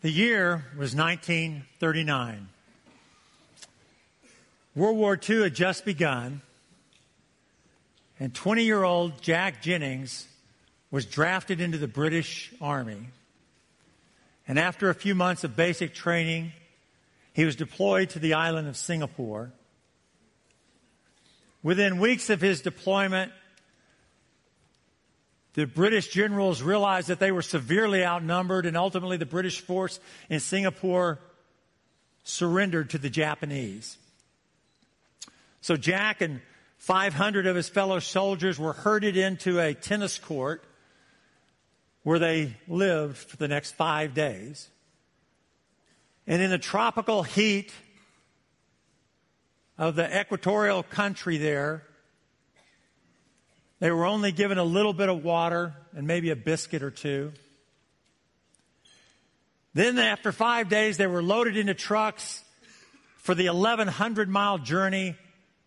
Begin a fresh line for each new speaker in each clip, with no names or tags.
The year was 1939. World War II had just begun, and 20 year old Jack Jennings was drafted into the British Army. And after a few months of basic training, he was deployed to the island of Singapore. Within weeks of his deployment, the British generals realized that they were severely outnumbered, and ultimately the British force in Singapore surrendered to the Japanese. So Jack and 500 of his fellow soldiers were herded into a tennis court where they lived for the next five days. And in the tropical heat of the equatorial country there, they were only given a little bit of water and maybe a biscuit or two. Then after five days, they were loaded into trucks for the 1100 mile journey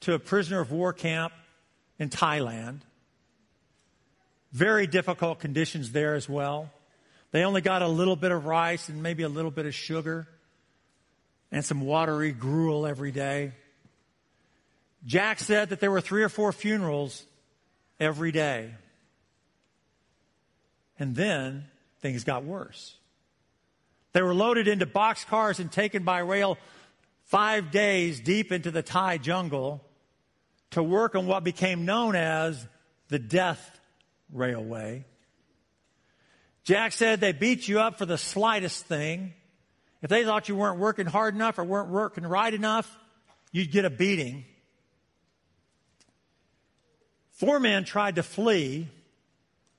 to a prisoner of war camp in Thailand. Very difficult conditions there as well. They only got a little bit of rice and maybe a little bit of sugar and some watery gruel every day. Jack said that there were three or four funerals every day. And then things got worse. They were loaded into boxcars and taken by rail five days deep into the Thai jungle to work on what became known as the Death Railway. Jack said they beat you up for the slightest thing. If they thought you weren't working hard enough or weren't working right enough, you'd get a beating. Four men tried to flee.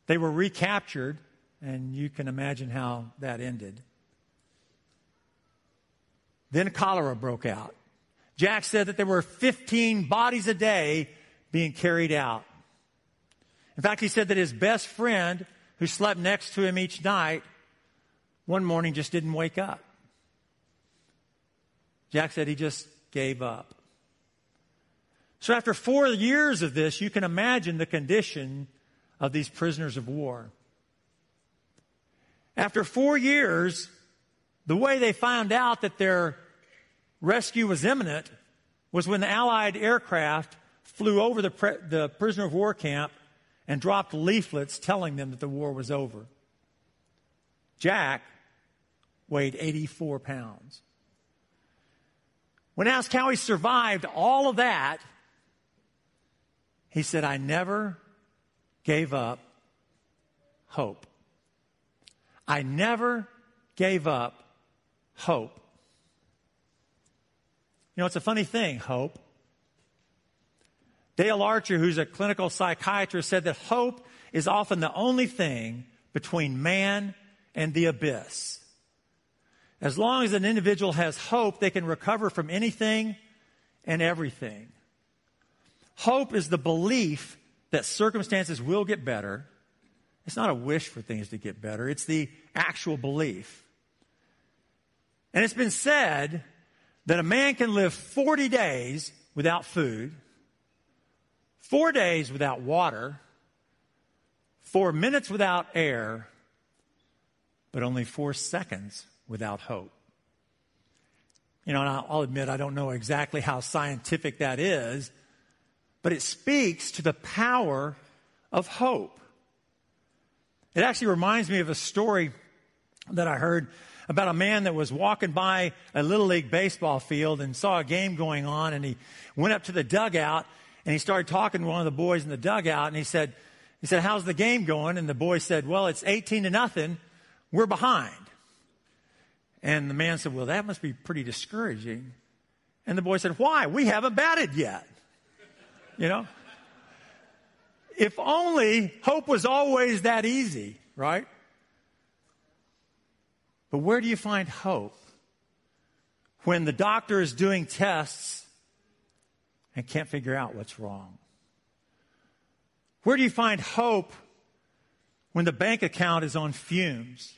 They were recaptured, and you can imagine how that ended. Then cholera broke out. Jack said that there were 15 bodies a day being carried out. In fact, he said that his best friend, who slept next to him each night, one morning just didn't wake up. Jack said he just gave up. So after four years of this, you can imagine the condition of these prisoners of war. After four years, the way they found out that their rescue was imminent was when the Allied aircraft flew over the, pre- the prisoner of war camp and dropped leaflets telling them that the war was over. Jack weighed 84 pounds. When asked how he survived all of that, he said, I never gave up hope. I never gave up hope. You know, it's a funny thing, hope. Dale Archer, who's a clinical psychiatrist, said that hope is often the only thing between man and the abyss. As long as an individual has hope, they can recover from anything and everything. Hope is the belief that circumstances will get better. It's not a wish for things to get better, it's the actual belief. And it's been said that a man can live 40 days without food, four days without water, four minutes without air, but only four seconds without hope. You know, and I'll admit I don't know exactly how scientific that is, but it speaks to the power of hope. It actually reminds me of a story that I heard about a man that was walking by a little league baseball field and saw a game going on and he went up to the dugout and he started talking to one of the boys in the dugout and he said, he said, how's the game going? And the boy said, well, it's 18 to nothing. We're behind. And the man said, well, that must be pretty discouraging. And the boy said, why? We haven't batted yet. You know? If only hope was always that easy, right? But where do you find hope when the doctor is doing tests and can't figure out what's wrong? Where do you find hope when the bank account is on fumes?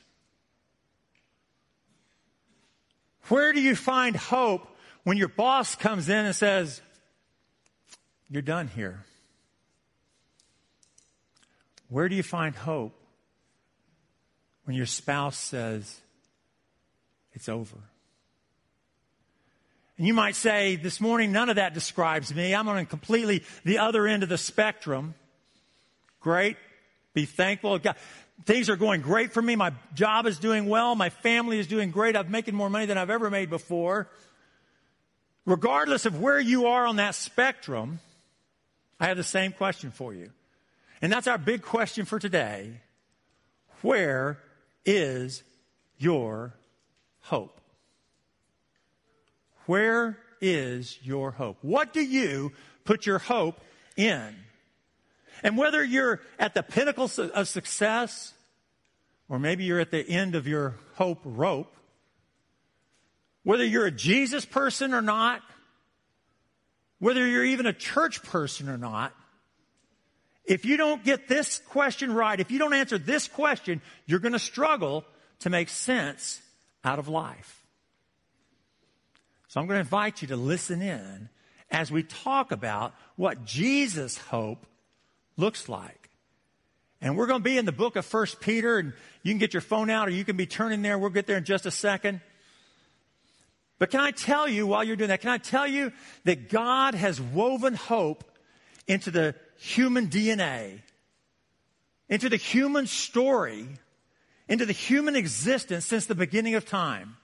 Where do you find hope when your boss comes in and says, You're done here? Where do you find hope when your spouse says, it's over. And you might say, this morning, none of that describes me. I'm on completely the other end of the spectrum. Great. Be thankful. God, things are going great for me. My job is doing well. My family is doing great. I'm making more money than I've ever made before. Regardless of where you are on that spectrum, I have the same question for you. And that's our big question for today. Where is your hope? Where is your hope? What do you put your hope in? And whether you're at the pinnacle of success, or maybe you're at the end of your hope rope, whether you're a Jesus person or not, whether you're even a church person or not, if you don't get this question right, if you don't answer this question, you're going to struggle to make sense out of life. So I'm going to invite you to listen in as we talk about what Jesus' hope looks like. And we're going to be in the book of First Peter, and you can get your phone out or you can be turning there. We'll get there in just a second. But can I tell you, while you're doing that, can I tell you that God has woven hope into the human DNA, into the human story, into the human existence since the beginning of time?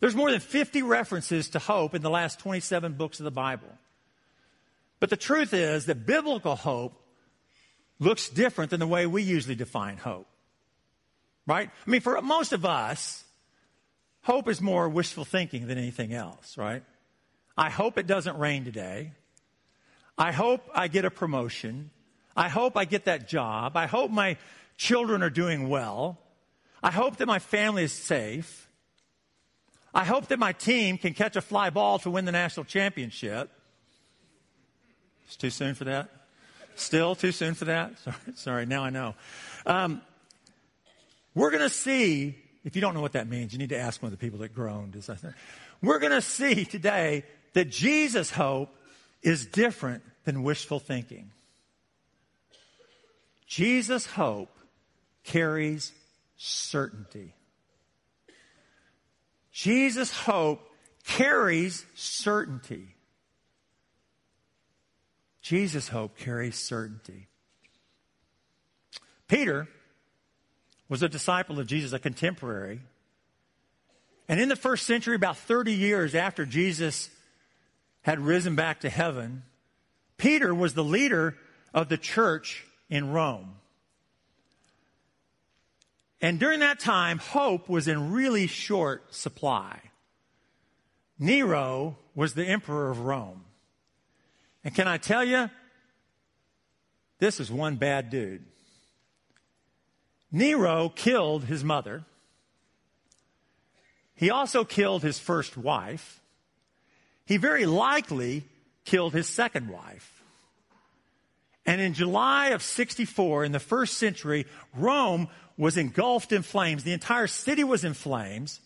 There's more than 50 references to hope in the last 27 books of the Bible. But the truth is that biblical hope looks different than the way we usually define hope. Right? I mean, for most of us, hope is more wishful thinking than anything else, right? I hope it doesn't rain today. I hope I get a promotion. I hope I get that job. I hope my children are doing well. I hope that my family is safe. I hope that my team can catch a fly ball to win the national championship. It's too soon for that? Still too soon for that? Sorry, sorry now I know. Um, we're going to see, if you don't know what that means, you need to ask one of the people that groaned. We're going to see today that Jesus' hope is different than wishful thinking. Jesus' hope carries certainty. Jesus' hope carries certainty. Jesus' hope carries certainty. Peter was a disciple of Jesus, a contemporary. And in the first century, about 30 years after Jesus had risen back to heaven, Peter was the leader of the church in Rome. And during that time, hope was in really short supply. Nero was the emperor of Rome. And can I tell you, this is one bad dude. Nero killed his mother. He also killed his first wife. He very likely killed his second wife. And in July of 64, in the first century, Rome was engulfed in flames. The entire city was in flames.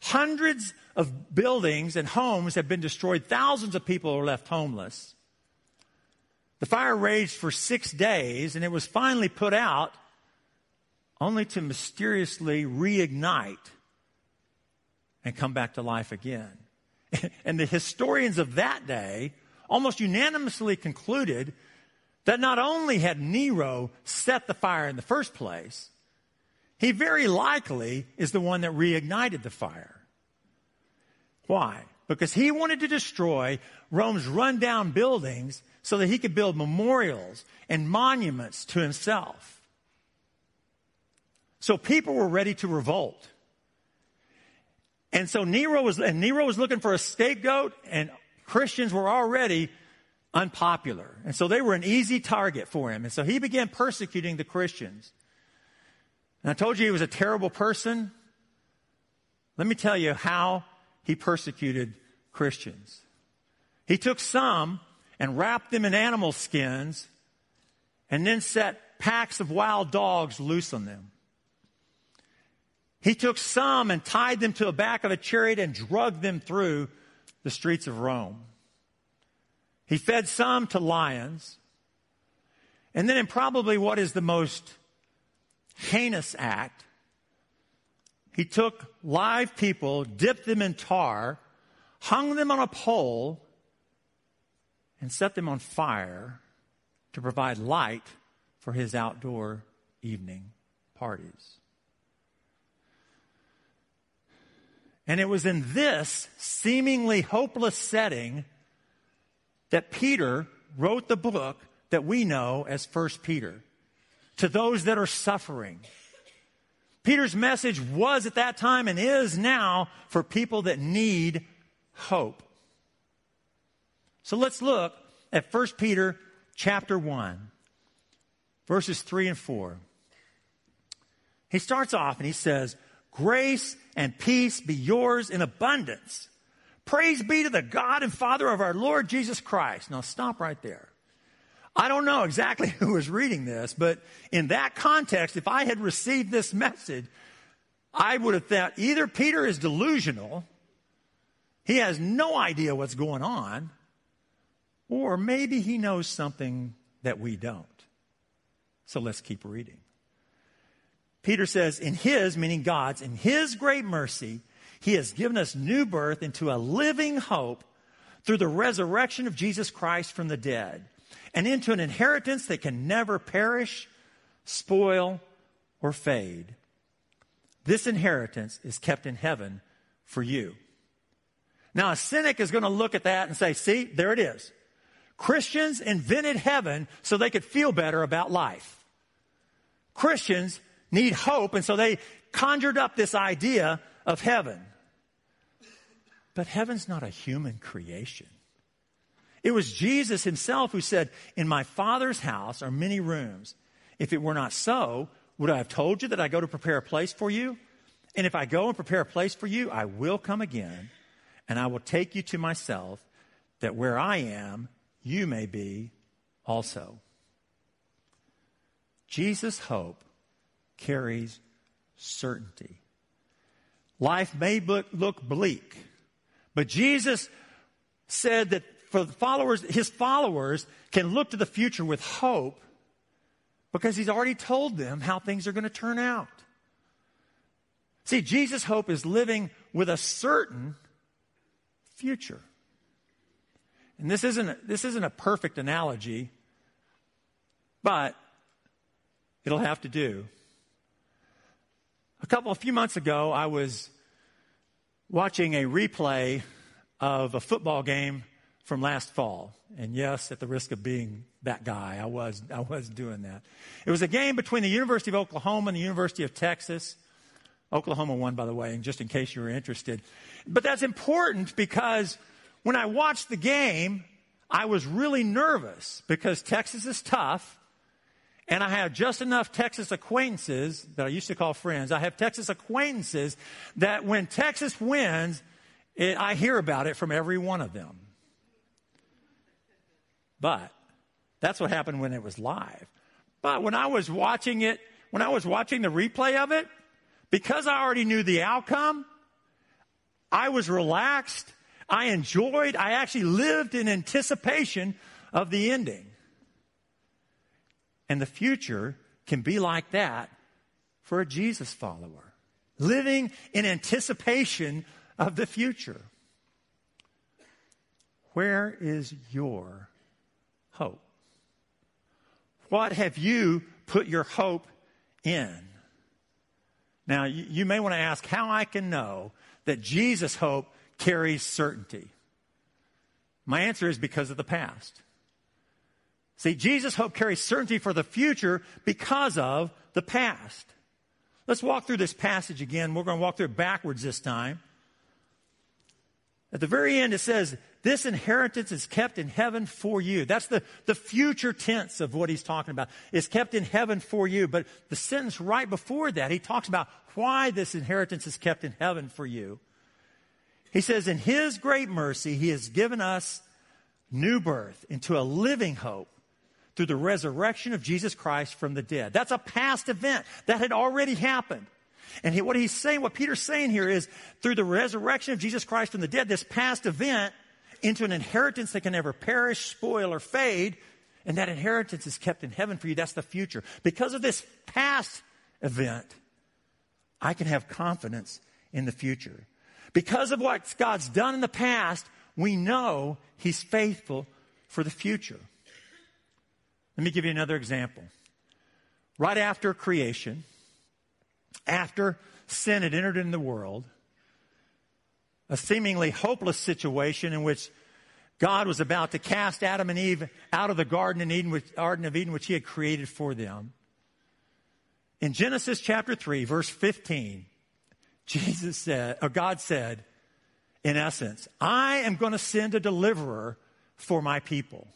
Hundreds of buildings and homes have been destroyed. Thousands of people were left homeless. The fire raged for six days and it was finally put out only to mysteriously reignite and come back to life again. and the historians of that day almost unanimously concluded that not only had Nero set the fire in the first place, he very likely is the one that reignited the fire. Why? Because he wanted to destroy Rome's rundown buildings so that he could build memorials and monuments to himself. So people were ready to revolt. And so Nero was, and Nero was looking for a scapegoat and Christians were already unpopular. And so they were an easy target for him. And so he began persecuting the Christians. And I told you he was a terrible person. Let me tell you how he persecuted Christians. He took some and wrapped them in animal skins and then set packs of wild dogs loose on them. He took some and tied them to the back of a chariot and drugged them through the streets of Rome. He fed some to lions. And then in probably what is the most heinous act, he took live people, dipped them in tar, hung them on a pole, and set them on fire to provide light for his outdoor evening parties. And it was in this seemingly hopeless setting that Peter wrote the book that we know as 1 Peter to those that are suffering. Peter's message was at that time and is now for people that need hope. So let's look at 1 Peter chapter 1, verses 3 and 4. He starts off and he says, Grace and peace be yours in abundance. Praise be to the God and Father of our Lord Jesus Christ. Now stop right there. I don't know exactly who was reading this, but in that context, if I had received this message, I would have thought either Peter is delusional, he has no idea what's going on, or maybe he knows something that we don't. So let's keep reading. Peter says, in his, meaning God's, in his great mercy, he has given us new birth into a living hope through the resurrection of Jesus Christ from the dead and into an inheritance that can never perish, spoil, or fade. This inheritance is kept in heaven for you. Now, a cynic is going to look at that and say, see, there it is. Christians invented heaven so they could feel better about life. Christians need hope, and so they conjured up this idea of heaven. But heaven's not a human creation. It was Jesus himself who said, In my Father's house are many rooms. If it were not so, would I have told you that I go to prepare a place for you? And if I go and prepare a place for you, I will come again, and I will take you to myself, that where I am, you may be also. Jesus' hope carries certainty. Life may look bleak, but Jesus said that for the followers, his followers can look to the future with hope because he's already told them how things are going to turn out. See, Jesus' hope is living with a certain future. And this isn't, this isn't a perfect analogy, but it'll have to do. A couple, a few months ago, I was watching a replay of a football game from last fall. And yes, at the risk of being that guy, I was, I was doing that. It was a game between the University of Oklahoma and the University of Texas. Oklahoma won, by the way, and just in case you were interested. But that's important because when I watched the game, I was really nervous because Texas is tough. And I have just enough Texas acquaintances that I used to call friends. I have Texas acquaintances that when Texas wins, it, I hear about it from every one of them. But that's what happened when it was live. But when I was watching it, when I was watching the replay of it, because I already knew the outcome, I was relaxed. I enjoyed, I actually lived in anticipation of the ending. And the future can be like that for a Jesus follower, living in anticipation of the future. Where is your hope? What have you put your hope in? Now, you, you may want to ask how I can know that Jesus' hope carries certainty. My answer is because of the past. See, Jesus' hope carries certainty for the future because of the past. Let's walk through this passage again. We're going to walk through it backwards this time. At the very end, it says, This inheritance is kept in heaven for you. That's the, the future tense of what he's talking about. It's kept in heaven for you. But the sentence right before that, he talks about why this inheritance is kept in heaven for you. He says, In his great mercy, he has given us new birth into a living hope through the resurrection of Jesus Christ from the dead. That's a past event that had already happened. And he, what he's saying, what Peter's saying here is through the resurrection of Jesus Christ from the dead, this past event into an inheritance that can never perish, spoil, or fade. And that inheritance is kept in heaven for you. That's the future. Because of this past event, I can have confidence in the future. Because of what God's done in the past, we know He's faithful for the future. Let me give you another example. Right after creation, after sin had entered in the world, a seemingly hopeless situation in which God was about to cast Adam and Eve out of the Garden, in Eden, which, Garden of Eden, which He had created for them. In Genesis chapter 3, verse 15, Jesus said, or God said, in essence, I am going to send a deliverer for my people.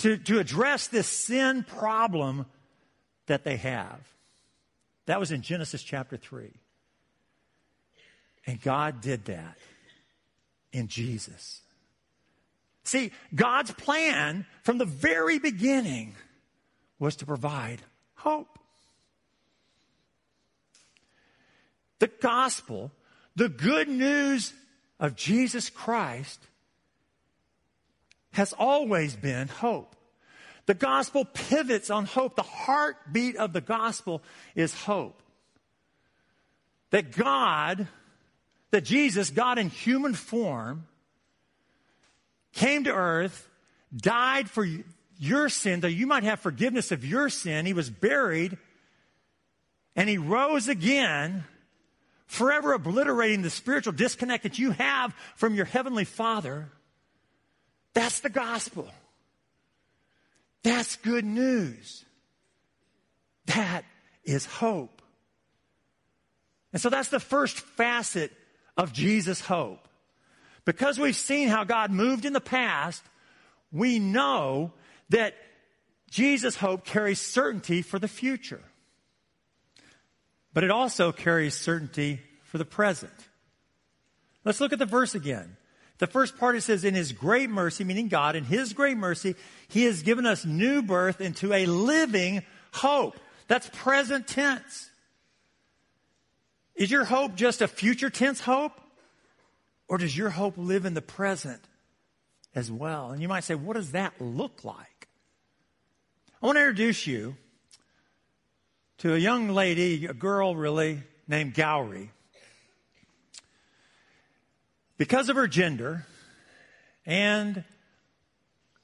To, to address this sin problem that they have. That was in Genesis chapter 3. And God did that in Jesus. See, God's plan from the very beginning was to provide hope. The gospel, the good news of Jesus Christ, has always been hope. The gospel pivots on hope. The heartbeat of the gospel is hope. That God that Jesus, God in human form, came to earth, died for your sin, that you might have forgiveness of your sin. He was buried, and he rose again, forever obliterating the spiritual disconnect that you have from your heavenly Father. That's the gospel. That's good news. That is hope. And so that's the first facet of Jesus' hope. Because we've seen how God moved in the past, we know that Jesus' hope carries certainty for the future. But it also carries certainty for the present. Let's look at the verse again. The first part it says, In His great mercy, meaning God, in His great mercy, He has given us new birth into a living hope. That's present tense. Is your hope just a future tense hope? Or does your hope live in the present as well? And you might say, what does that look like? I want to introduce you to a young lady, a girl really, named Gowrie. Because of her gender and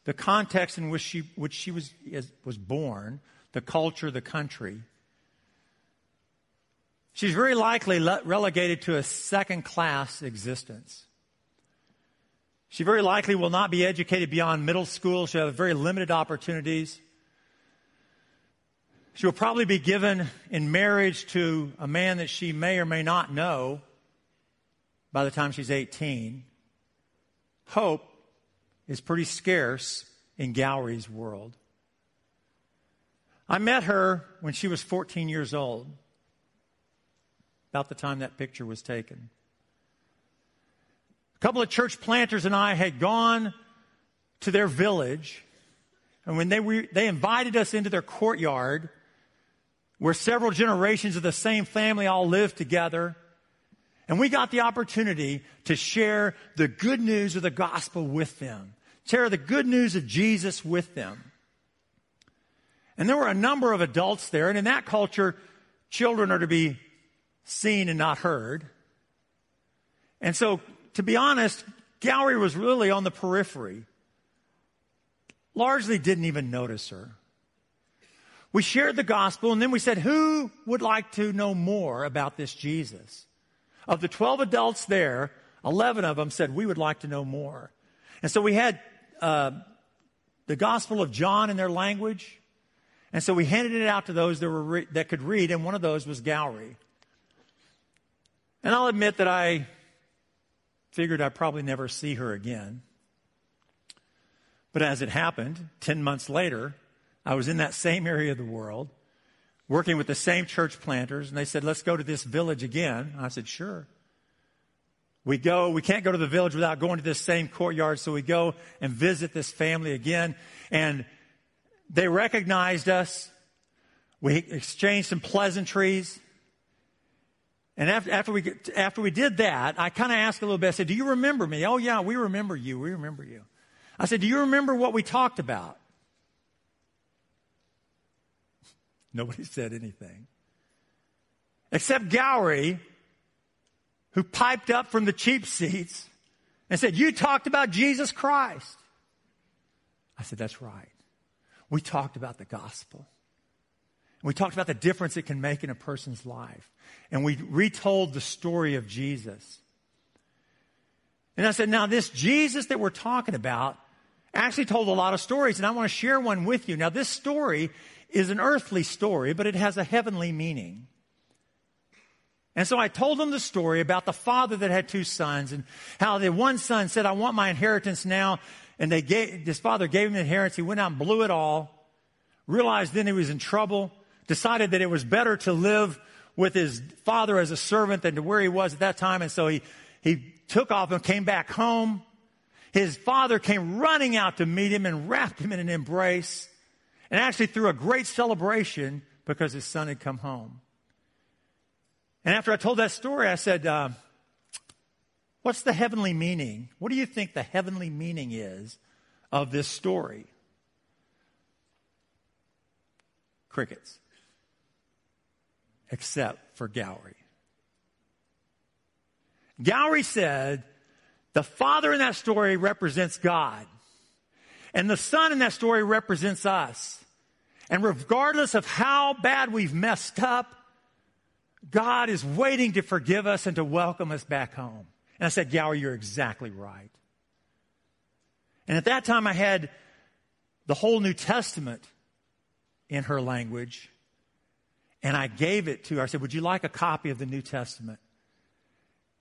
the context in which she, which she was, was born, the culture, the country, she's very likely relegated to a second class existence. She very likely will not be educated beyond middle school. She'll have very limited opportunities. She will probably be given in marriage to a man that she may or may not know by the time she's 18. Hope is pretty scarce in Gowrie's world. I met her when she was 14 years old about the time that picture was taken. A couple of church planters and I had gone to their village, and when they, were, they invited us into their courtyard, where several generations of the same family all lived together, and we got the opportunity to share the good news of the gospel with them, share the good news of Jesus with them. And there were a number of adults there, and in that culture, children are to be seen and not heard. And so, to be honest, Gowrie was really on the periphery. Largely didn't even notice her. We shared the gospel and then we said, who would like to know more about this Jesus? Of the 12 adults there, 11 of them said, we would like to know more. And so we had uh, the Gospel of John in their language. And so we handed it out to those that, were re- that could read, and one of those was Gowrie. And I'll admit that I figured I'd probably never see her again. But as it happened, 10 months later, I was in that same area of the world, working with the same church planters, and they said, Let's go to this village again. I said, Sure. We go, we can't go to the village without going to this same courtyard, so we go and visit this family again. And they recognized us. We exchanged some pleasantries. And after, after, we, after we did that, I kind of asked a little bit. I said, Do you remember me? Oh, yeah, we remember you. We remember you. I said, Do you remember what we talked about? Nobody said anything. except Gowrie, who piped up from the cheap seats and said, You talked about Jesus Christ. I said, That's right. We talked about the gospel. We talked about the difference it can make in a person's life. And we retold the story of Jesus. And I said, now this Jesus that we're talking about actually told a lot of stories, and I want to share one with you. Now, this story is an earthly story, but it has a heavenly meaning. And so I told them the story about the father that had two sons and how the one son said, I want my inheritance now. And they gave, his father gave him the inheritance. He went out and blew it all, realized then he was in trouble, decided that it was better to live with his father as a servant than to where he was at that time. And so he, he took off and came back home. His father came running out to meet him and wrapped him in an embrace and actually threw a great celebration because his son had come home. And after I told that story, I said, uh, What's the heavenly meaning? What do you think the heavenly meaning is of this story? Crickets. Except for Gowrie. Gowrie said, the father in that story represents God. And the son in that story represents us. And regardless of how bad we've messed up, God is waiting to forgive us and to welcome us back home. And I said, Gowrie, you're exactly right. And at that time, I had the whole New Testament in her language. And I gave it to her. I said, Would you like a copy of the New Testament?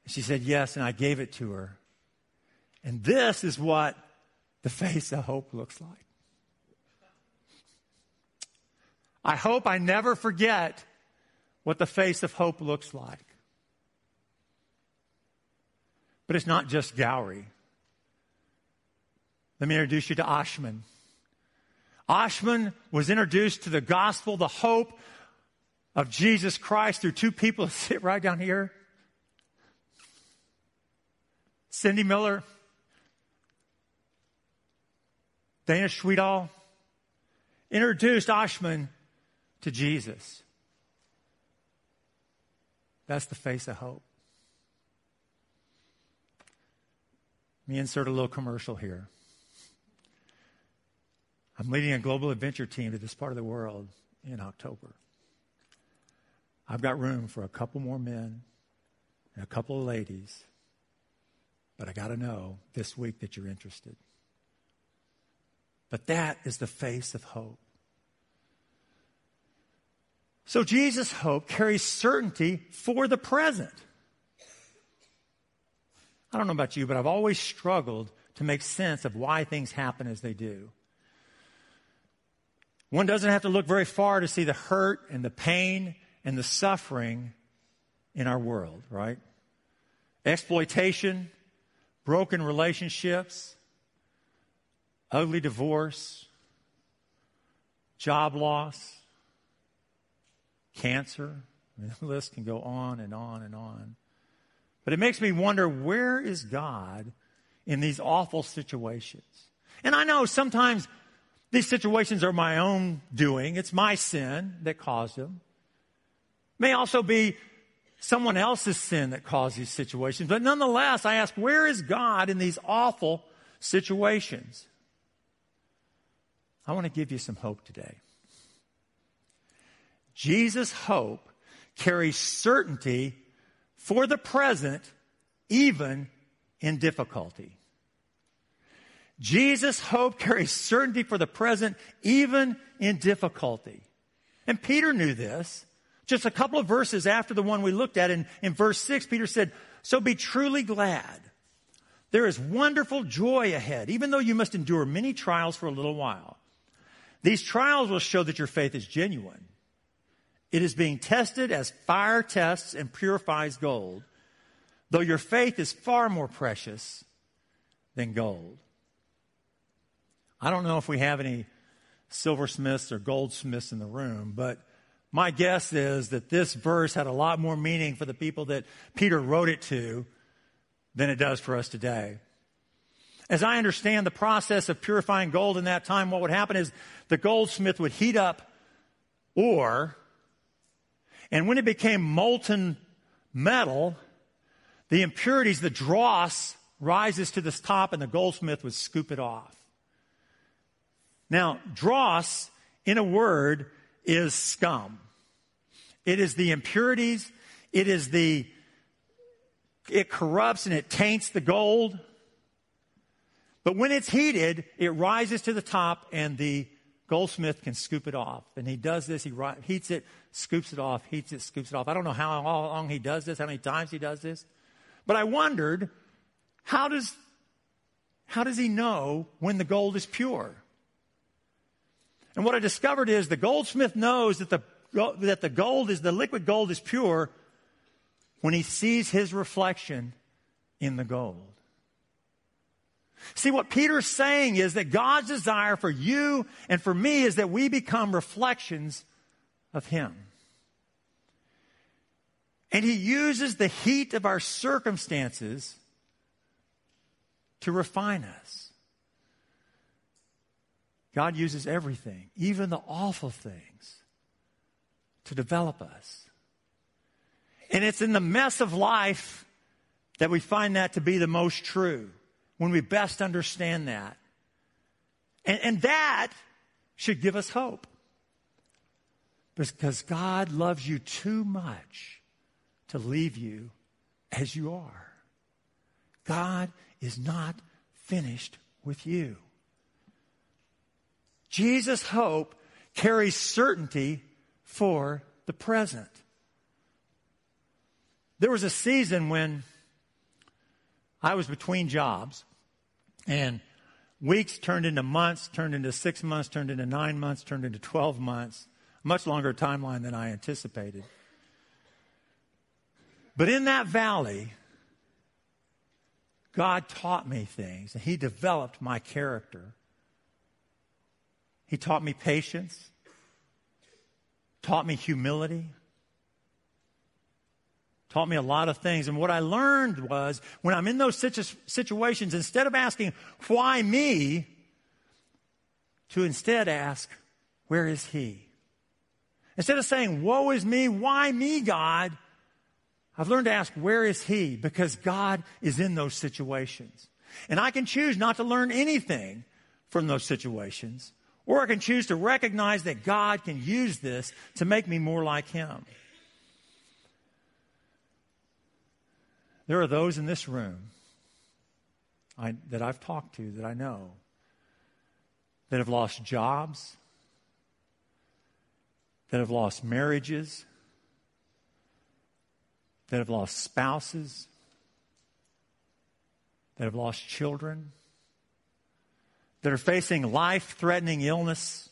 She said, Yes. And I gave it to her. And this is what the face of hope looks like. I hope I never forget what the face of hope looks like. But it's not just Gowrie. Let me introduce you to Ashman. Ashman was introduced to the gospel, the hope of Jesus Christ through two people that sit right down here. Cindy Miller, Dana Schwedal, introduced Ashman to Jesus. That's the face of hope. Let me insert a little commercial here. I'm leading a global adventure team to this part of the world in October. I've got room for a couple more men and a couple of ladies, but I got to know this week that you're interested. But that is the face of hope. So Jesus' hope carries certainty for the present. I don't know about you, but I've always struggled to make sense of why things happen as they do. One doesn't have to look very far to see the hurt and the pain and the suffering in our world, right? Exploitation, broken relationships, ugly divorce, job loss, cancer. I mean, the list can go on and on and on. But it makes me wonder where is God in these awful situations? And I know sometimes these situations are my own doing. It's my sin that caused them. May also be someone else's sin that caused these situations. But nonetheless, I ask, where is God in these awful situations? I want to give you some hope today. Jesus' hope carries certainty for the present, even in difficulty. Jesus' hope carries certainty for the present, even in difficulty. And Peter knew this. Just a couple of verses after the one we looked at in, in verse 6, Peter said, So be truly glad. There is wonderful joy ahead, even though you must endure many trials for a little while. These trials will show that your faith is genuine. It is being tested as fire tests and purifies gold, though your faith is far more precious than gold. I don't know if we have any silversmiths or goldsmiths in the room, but my guess is that this verse had a lot more meaning for the people that Peter wrote it to than it does for us today. As I understand the process of purifying gold in that time, what would happen is the goldsmith would heat up ore And when it became molten metal, the impurities, the dross, rises to the top and the goldsmith would scoop it off. Now, dross, in a word, is scum. It is the impurities. It is the, it corrupts and it taints the gold. But when it's heated, it rises to the top and the goldsmith can scoop it off. And he does this. He heats it, scoops it off, heats it, scoops it off. I don't know how long he does this, how many times he does this. But I wondered, how does, how does he know when the gold is pure? And what I discovered is the goldsmith knows that the, that the gold is, the liquid gold is pure when he sees his reflection in the gold. See, what Peter's saying is that God's desire for you and for me is that we become reflections of Him. And He uses the heat of our circumstances to refine us. God uses everything, even the awful things, to develop us. And it's in the mess of life that we find that to be the most true, when we best understand that. And, and that should give us hope. Because God loves you too much to leave you as you are. God is not finished with you. Jesus' hope carries certainty for the present. There was a season when I was between jobs and weeks turned into months, turned into six months, turned into nine months, turned into 12 months, much longer timeline than I anticipated. But in that valley, God taught me things and He developed my character. He taught me patience, taught me humility, taught me a lot of things. And what I learned was when I'm in those situ- situations, instead of asking, why me, to instead ask, where is He? Instead of saying, woe is me, why me, God? I've learned to ask, where is He? Because God is in those situations. And I can choose not to learn anything from those situations. Or I can choose to recognize that God can use this to make me more like Him. There are those in this room I, that I've talked to that I know that have lost jobs, that have lost marriages, that have lost spouses, that have lost children that are facing life threatening illness.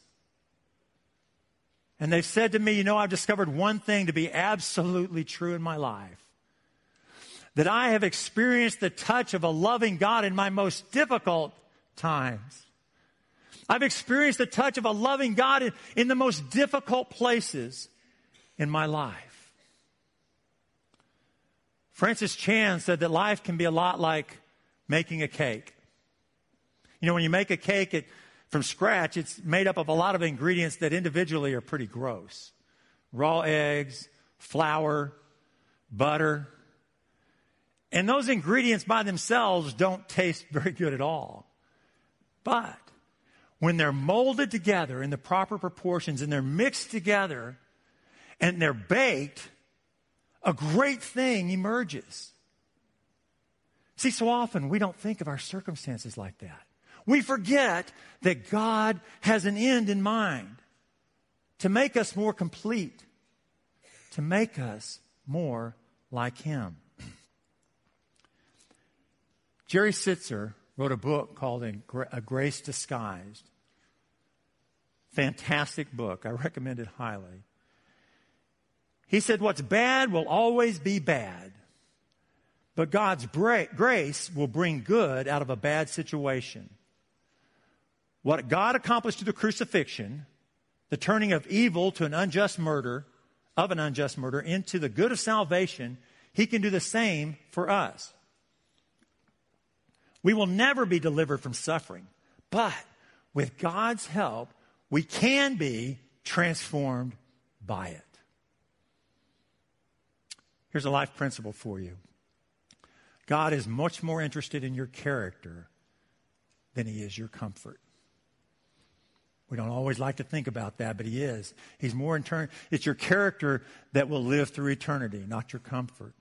And they've said to me, you know, I've discovered one thing to be absolutely true in my life that I have experienced the touch of a loving God in my most difficult times. I've experienced the touch of a loving God in, in the most difficult places in my life. Francis Chan said that life can be a lot like making a cake. You know, when you make a cake it, from scratch, it's made up of a lot of ingredients that individually are pretty gross raw eggs, flour, butter. And those ingredients by themselves don't taste very good at all. But when they're molded together in the proper proportions and they're mixed together and they're baked, a great thing emerges. See, so often we don't think of our circumstances like that. We forget that God has an end in mind to make us more complete, to make us more like Him. Jerry Sittser wrote a book called A Grace Disguised. Fantastic book. I recommend it highly. He said, What's bad will always be bad, but God's grace will bring good out of a bad situation. What God accomplished through the crucifixion, the turning of evil to an unjust murder, of an unjust murder, into the good of salvation, He can do the same for us. We will never be delivered from suffering, but with God's help, we can be transformed by it. Here's a life principle for you God is much more interested in your character than he is your comfort. We don't always like to think about that, but he is. He's more in turn, it's your character that will live through eternity, not your comfort.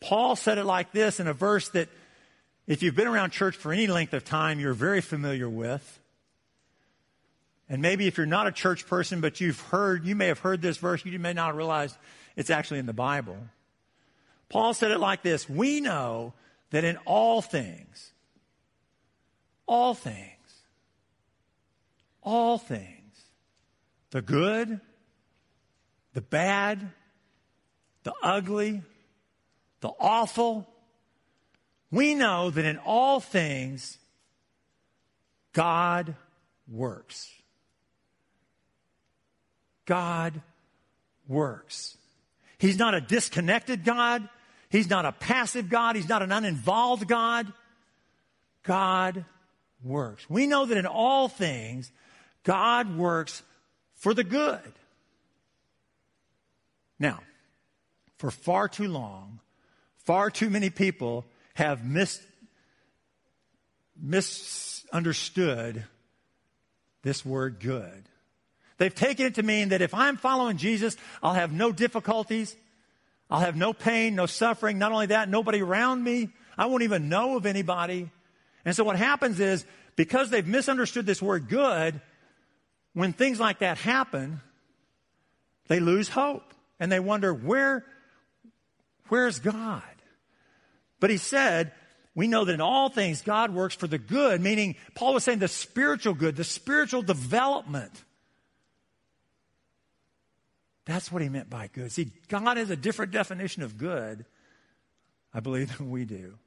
Paul said it like this in a verse that if you've been around church for any length of time, you're very familiar with. And maybe if you're not a church person, but you've heard, you may have heard this verse, you may not realize it's actually in the Bible. Paul said it like this We know that in all things, all things, all things, the good, the bad, the ugly, the awful, we know that in all things, God works. God works. He's not a disconnected God. He's not a passive God. He's not an uninvolved God. God works. We know that in all things, God works for the good. Now, for far too long, far too many people have mis- misunderstood this word good. They've taken it to mean that if I'm following Jesus, I'll have no difficulties. I'll have no pain, no suffering. Not only that, nobody around me. I won't even know of anybody. And so what happens is, because they've misunderstood this word good, when things like that happen, they lose hope. And they wonder, where, where's God? But he said, we know that in all things God works for the good, meaning Paul was saying the spiritual good, the spiritual development that's what he meant by good. See, God has a different definition of good, I believe, than we do.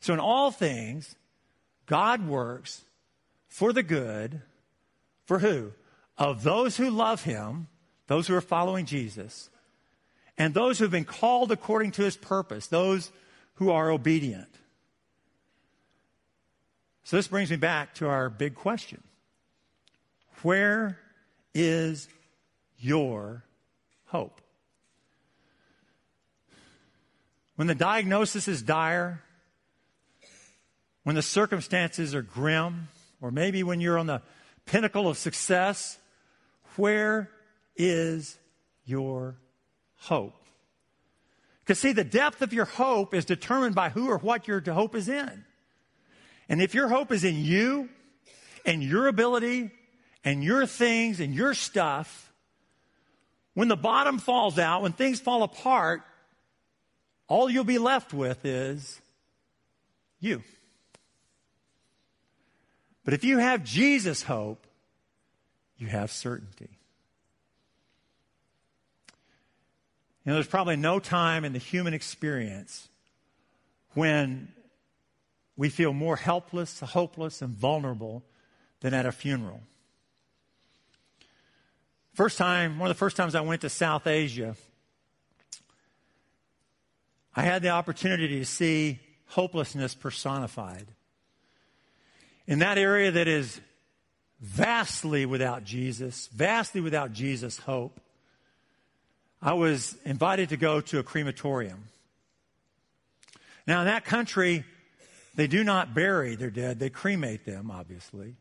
So in all things, God works for the good, for who? Of those who love him, those who are following Jesus, and those who have been called according to his purpose, those who are obedient. So this brings me back to our big question. Where is your hope. When the diagnosis is dire, when the circumstances are grim, or maybe when you're on the pinnacle of success, where is your hope? Because, see, the depth of your hope is determined by who or what your hope is in. And if your hope is in you and your ability and your things and your stuff, when the bottom falls out, when things fall apart, all you'll be left with is you. But if you have Jesus' hope, you have certainty. You know, there's probably no time in the human experience when we feel more helpless, hopeless, and vulnerable than at a funeral. First time, one of the first times I went to South Asia, I had the opportunity to see hopelessness personified. In that area that is vastly without Jesus, vastly without Jesus' hope, I was invited to go to a crematorium. Now, in that country, they do not bury their dead, they cremate them, obviously.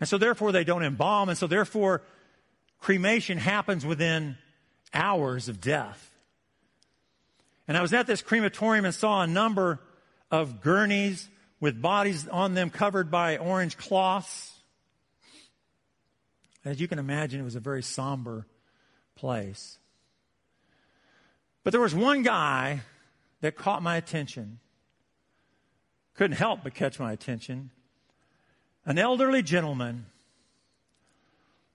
And so, therefore, they don't embalm, and so, therefore, cremation happens within hours of death. And I was at this crematorium and saw a number of gurneys with bodies on them covered by orange cloths. As you can imagine, it was a very somber place. But there was one guy that caught my attention. Couldn't help but catch my attention. An elderly gentleman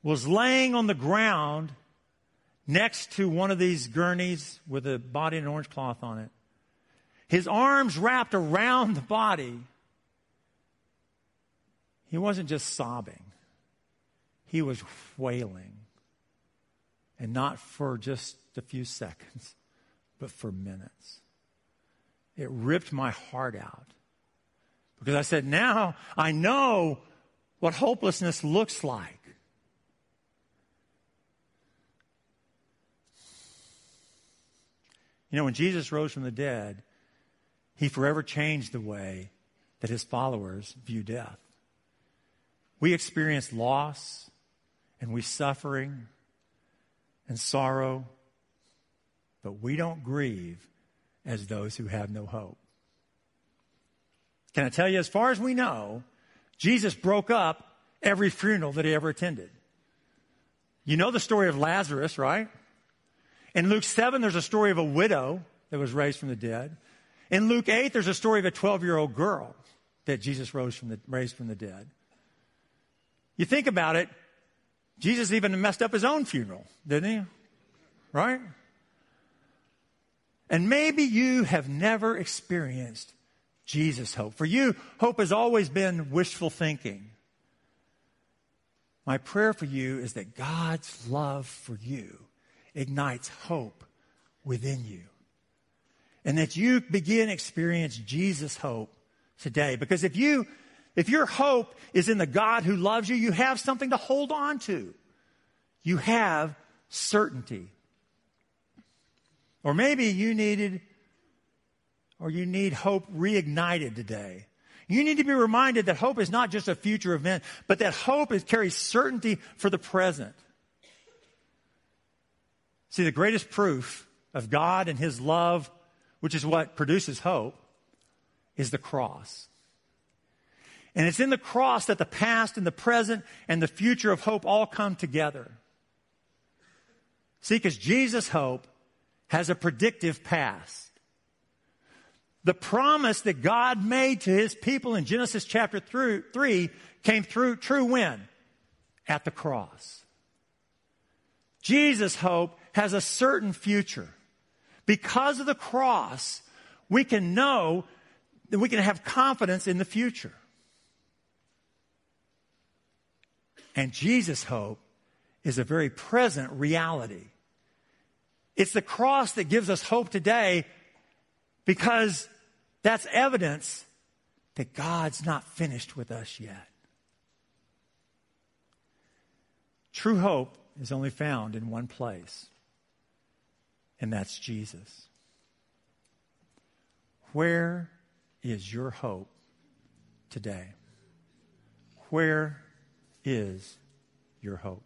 was laying on the ground next to one of these gurneys with a body in orange cloth on it. His arms wrapped around the body. He wasn't just sobbing, he was wailing. And not for just a few seconds, but for minutes. It ripped my heart out. Because I said, now I know what hopelessness looks like. You know, when Jesus rose from the dead, he forever changed the way that his followers view death. We experience loss and we suffering and sorrow, but we don't grieve as those who have no hope. Can I tell you, as far as we know, Jesus broke up every funeral that he ever attended. You know the story of Lazarus, right? In Luke 7, there's a story of a widow that was raised from the dead. In Luke 8, there's a story of a 12 year old girl that Jesus rose from the, raised from the dead. You think about it, Jesus even messed up his own funeral, didn't he? Right? And maybe you have never experienced Jesus' hope. For you, hope has always been wishful thinking. My prayer for you is that God's love for you ignites hope within you. And that you begin experience Jesus' hope today. Because if you, if your hope is in the God who loves you, you have something to hold on to. You have certainty. Or maybe you needed, or you need hope reignited today. You need to be reminded that hope is not just a future event, but that hope is, carries certainty for the present. See, the greatest proof of God and His love, which is what produces hope, is the cross. And it's in the cross that the past and the present and the future of hope all come together. See, because Jesus' hope has a predictive past. The promise that God made to his people in Genesis chapter 3 came through true when? At the cross. Jesus' hope has a certain future. Because of the cross, we can know that we can have confidence in the future. And Jesus' hope is a very present reality. It's the cross that gives us hope today because that's evidence that God's not finished with us yet. True hope is only found in one place, and that's Jesus. Where is your hope today? Where is your hope?